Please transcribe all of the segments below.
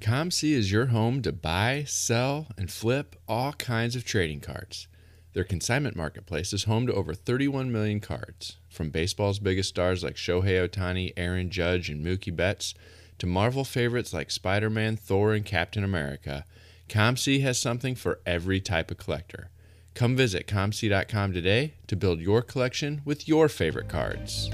COMC is your home to buy, sell, and flip all kinds of trading cards. Their consignment marketplace is home to over 31 million cards, from baseball's biggest stars like Shohei Ohtani, Aaron Judge, and Mookie Betts, to Marvel favorites like Spider Man, Thor, and Captain America. COMC has something for every type of collector. Come visit COMC.com today to build your collection with your favorite cards.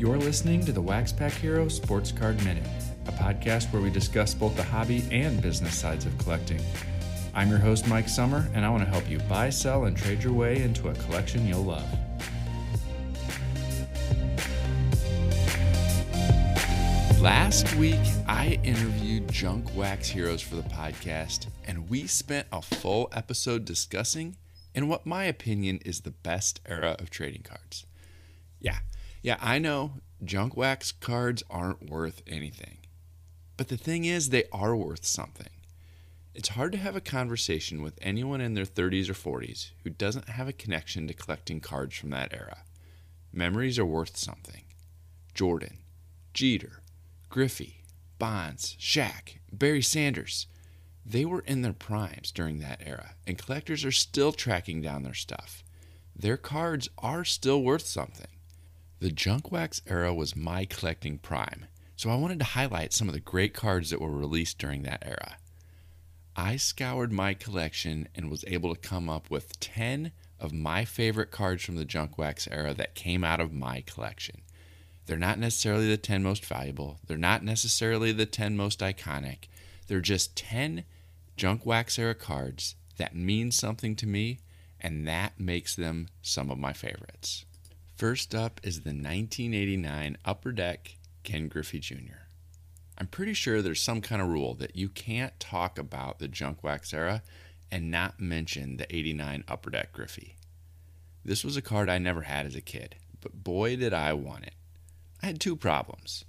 You're listening to the Wax Pack Hero Sports Card Minute, a podcast where we discuss both the hobby and business sides of collecting. I'm your host, Mike Sommer, and I want to help you buy, sell, and trade your way into a collection you'll love. Last week, I interviewed Junk Wax Heroes for the podcast, and we spent a full episode discussing, in what my opinion is the best era of trading cards. Yeah, yeah, I know junk wax cards aren't worth anything. But the thing is, they are worth something. It's hard to have a conversation with anyone in their 30s or 40s who doesn't have a connection to collecting cards from that era. Memories are worth something. Jordan, Jeter, Griffey, Bonds, Shaq, Barry Sanders. They were in their primes during that era, and collectors are still tracking down their stuff. Their cards are still worth something. The junk wax era was my collecting prime, so I wanted to highlight some of the great cards that were released during that era. I scoured my collection and was able to come up with 10 of my favorite cards from the junk wax era that came out of my collection. They're not necessarily the 10 most valuable, they're not necessarily the 10 most iconic. They're just 10 junk wax era cards that mean something to me, and that makes them some of my favorites. First up is the 1989 Upper Deck Ken Griffey Jr. I'm pretty sure there's some kind of rule that you can't talk about the junk wax era and not mention the 89 Upper Deck Griffey. This was a card I never had as a kid, but boy did I want it. I had two problems.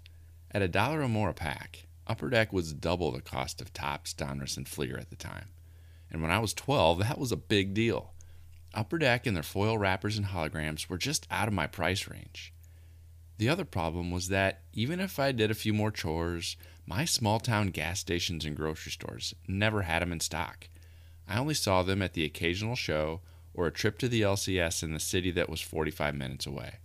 At a dollar or more a pack, Upper Deck was double the cost of Topps, Donruss, and Fleer at the time. And when I was 12, that was a big deal. Upper Deck and their foil wrappers and holograms were just out of my price range. The other problem was that even if I did a few more chores, my small town gas stations and grocery stores never had them in stock. I only saw them at the occasional show or a trip to the LCS in the city that was 45 minutes away.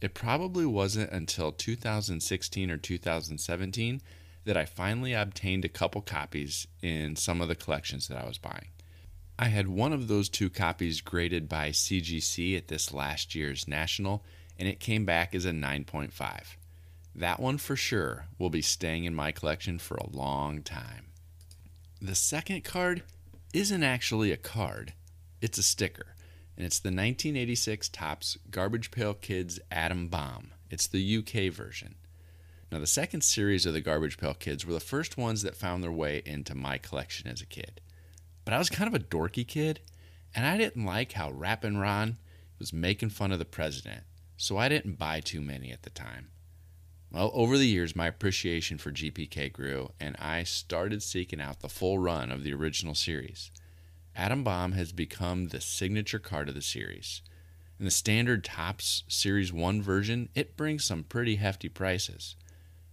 It probably wasn't until 2016 or 2017 that I finally obtained a couple copies in some of the collections that I was buying. I had one of those two copies graded by CGC at this last year's National, and it came back as a 9.5. That one for sure will be staying in my collection for a long time. The second card isn't actually a card, it's a sticker, and it's the 1986 Topps Garbage Pail Kids Atom Bomb. It's the UK version. Now, the second series of the Garbage Pail Kids were the first ones that found their way into my collection as a kid. But I was kind of a dorky kid, and I didn't like how Rappin' Ron was making fun of the president, so I didn't buy too many at the time. Well, over the years, my appreciation for GPK grew, and I started seeking out the full run of the original series. Atom Bomb has become the signature card of the series. In the standard Topps Series 1 version, it brings some pretty hefty prices.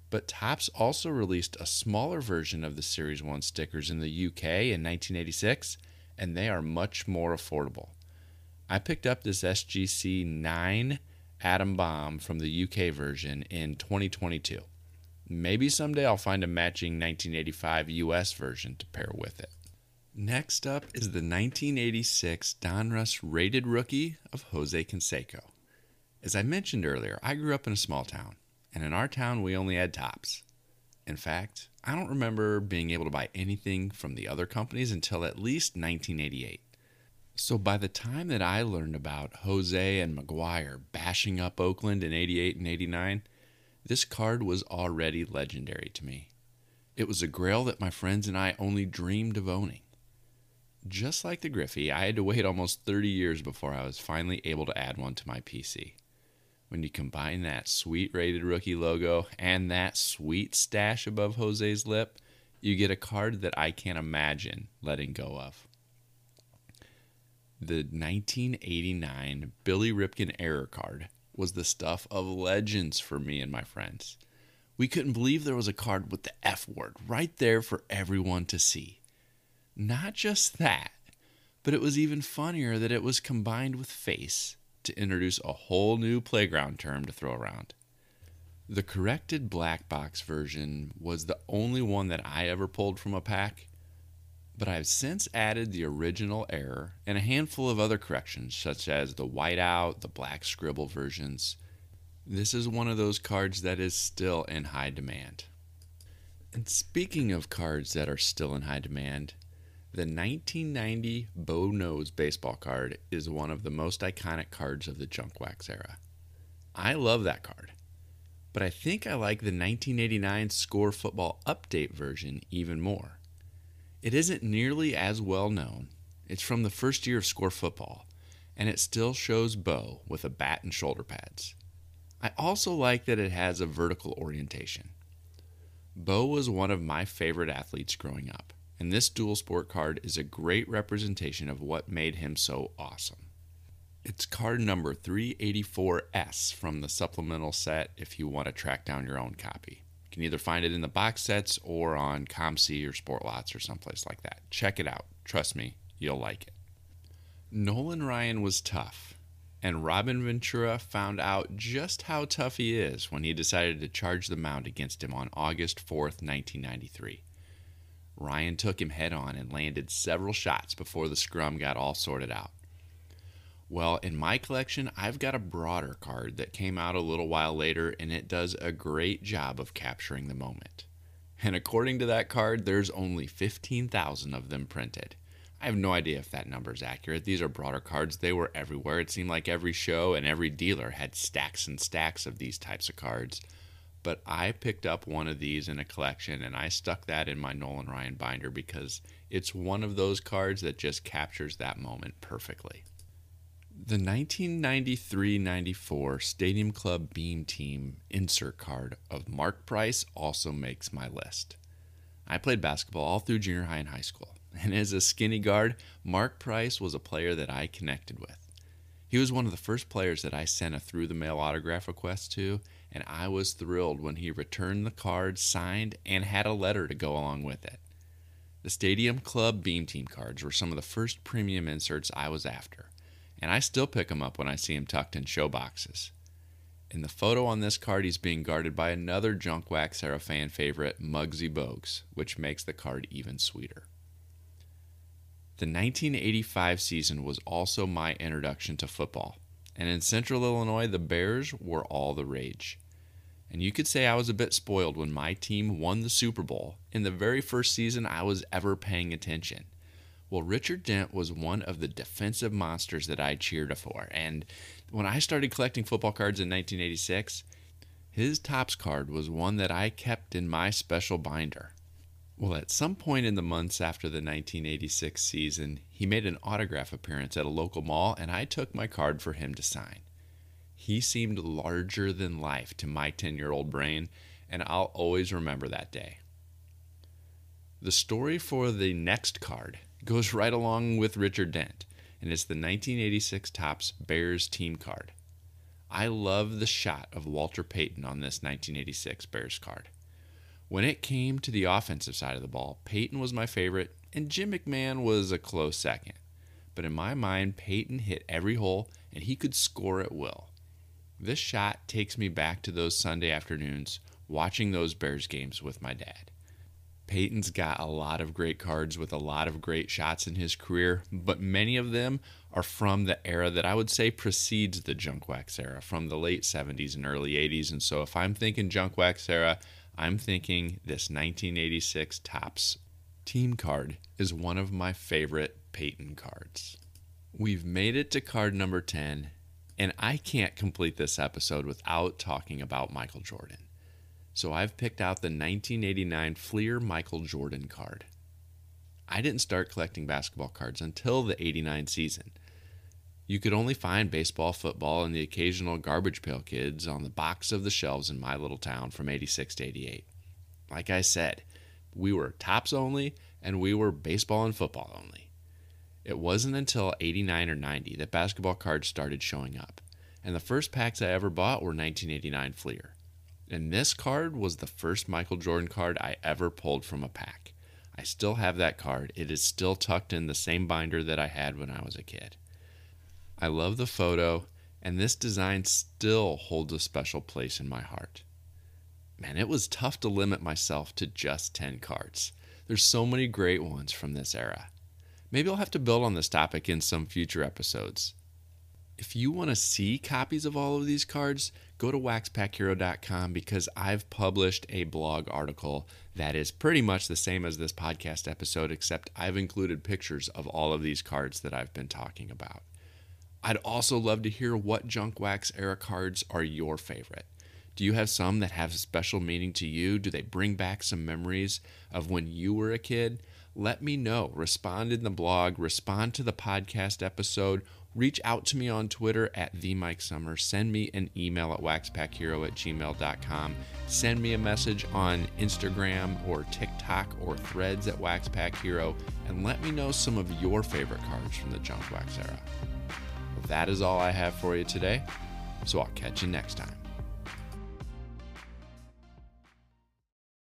But Topps also released a smaller version of the Series 1 stickers in the UK in 1986, and they are much more affordable. I picked up this SGC 9 Atom Bomb from the UK version in 2022. Maybe someday I'll find a matching 1985 US version to pair with it. Next up is the 1986 Donruss Rated Rookie of Jose Canseco. As I mentioned earlier, I grew up in a small town and in our town we only had Topps. In fact, I don't remember being able to buy anything from the other companies until at least 1988. So by the time that I learned about Jose and McGwire bashing up Oakland in 88 and 89, this card was already legendary to me. It was a grail that my friends and I only dreamed of owning. Just like the Griffey, I had to wait almost 30 years before I was finally able to add one to my PC. When you combine that sweet rated rookie logo and that sweet stash above Jose's lip, you get a card that I can't imagine letting go of. The 1989 Billy Ripken error card was the stuff of legends for me and my friends. We couldn't believe there was a card with the F word right there for everyone to see. Not just that, but it was even funnier that it was combined with face to introduce a whole new playground term to throw around. The corrected black box version was the only one that I ever pulled from a pack, but I've since added the original error and a handful of other corrections, such as the whiteout, the black scribble versions. This is one of those cards that is still in high demand. And speaking of cards that are still in high demand, the 1990 Bo Knows baseball card is one of the most iconic cards of the Junk Wax era. I love that card, but I think I like the 1989 Score Football Update version even more. It isn't nearly as well known. It's from the first year of Score Football, and it still shows Bo with a bat and shoulder pads. I also like that it has a vertical orientation. Bo was one of my favorite athletes growing up and this dual sport card is a great representation of what made him so awesome. It's card number 384S from the supplemental set if you want to track down your own copy. You can either find it in the box sets or on COMC or Sportlots or someplace like that. Check it out. Trust me, you'll like it. Nolan Ryan was tough, and Robin Ventura found out just how tough he is when he decided to charge the mound against him on August 4th, 1993. Ryan took him head on and landed several shots before the scrum got all sorted out. Well, in my collection, I've got a Broder card that came out a little while later, and it does a great job of capturing the moment. And according to that card, there's only 15,000 of them printed. I have no idea if that number is accurate. These are Broder cards. They were everywhere. It seemed like every show and every dealer had stacks and stacks of these types of cards but I picked up one of these in a collection and I stuck that in my Nolan Ryan binder because it's one of those cards that just captures that moment perfectly. The 1993 94 Stadium Club Beam Team insert card of Mark Price also makes my list. I played basketball all through junior high and high school, and as a skinny guard, Mark Price was a player that I connected with. He was one of the first players that I sent a through the mail autograph request to, and I was thrilled when he returned the card signed and had a letter to go along with it. The Stadium Club Beam Team cards were some of the first premium inserts I was after, and I still pick them up when I see them tucked in show boxes. In the photo on this card, he's being guarded by another Junk Wax era fan favorite, Muggsy Bogues, which makes the card even sweeter. The 1985 season was also my introduction to football and in central Illinois, the Bears were all the rage. And you could say I was a bit spoiled when my team won the Super Bowl in the very first season I was ever paying attention. Well, Richard Dent was one of the defensive monsters that I cheered for. And when I started collecting football cards in 1986, his Topps card was one that I kept in my special binder. Well, at some point in the months after the 1986 season, he made an autograph appearance at a local mall, and I took my card for him to sign. He seemed larger than life to my 10 year old brain, and I'll always remember that day. The story for the next card goes right along with Richard Dent, and it's the 1986 Topps Bears team card. I love the shot of Walter Payton on this 1986 Bears card. When it came to the offensive side of the ball, Payton was my favorite, and Jim McMahon was a close second. But in my mind, Payton hit every hole, and he could score at will. This shot takes me back to those Sunday afternoons watching those Bears games with my dad. Payton's got a lot of great cards with a lot of great shots in his career, but many of them are from the era that I would say precedes the junk wax era, from the late 70s and early 80s. And so if I'm thinking junk wax era, I'm thinking this 1986 Topps team card is one of my favorite Payton cards. We've made it to card number 10, and I can't complete this episode without talking about Michael Jordan. So I've picked out the 1989 Fleer Michael Jordan card. I didn't start collecting basketball cards until the 89 season. You could only find baseball, football, and the occasional garbage pail kids on the box of the shelves in my little town from 86 to 88. Like I said, we were Topps only and we were baseball and football only. It wasn't until 89 or 90 that basketball cards started showing up, and the first packs I ever bought were 1989 Fleer. And this card was the first Michael Jordan card I ever pulled from a pack. I still have that card. It is still tucked in the same binder that I had when I was a kid. I love the photo, and this design still holds a special place in my heart. Man, it was tough to limit myself to just 10 cards. There's so many great ones from this era. Maybe I'll have to build on this topic in some future episodes. If you want to see copies of all of these cards, go to waxpackhero.com because I've published a blog article that is pretty much the same as this podcast episode, except I've included pictures of all of these cards that I've been talking about. I'd also love to hear what Junk Wax era cards are your favorite. Do you have some that have special meaning to you? Do they bring back some memories of when you were a kid? Let me know. Respond in the blog, respond to the podcast episode, reach out to me on Twitter at the Mike Sommer. Send me an email at waxpackhero at gmail.com. Send me a message on Instagram or TikTok or threads at waxpackhero and let me know some of your favorite cards from the Junk Wax era. That is all I have for you today, so I'll catch you next time.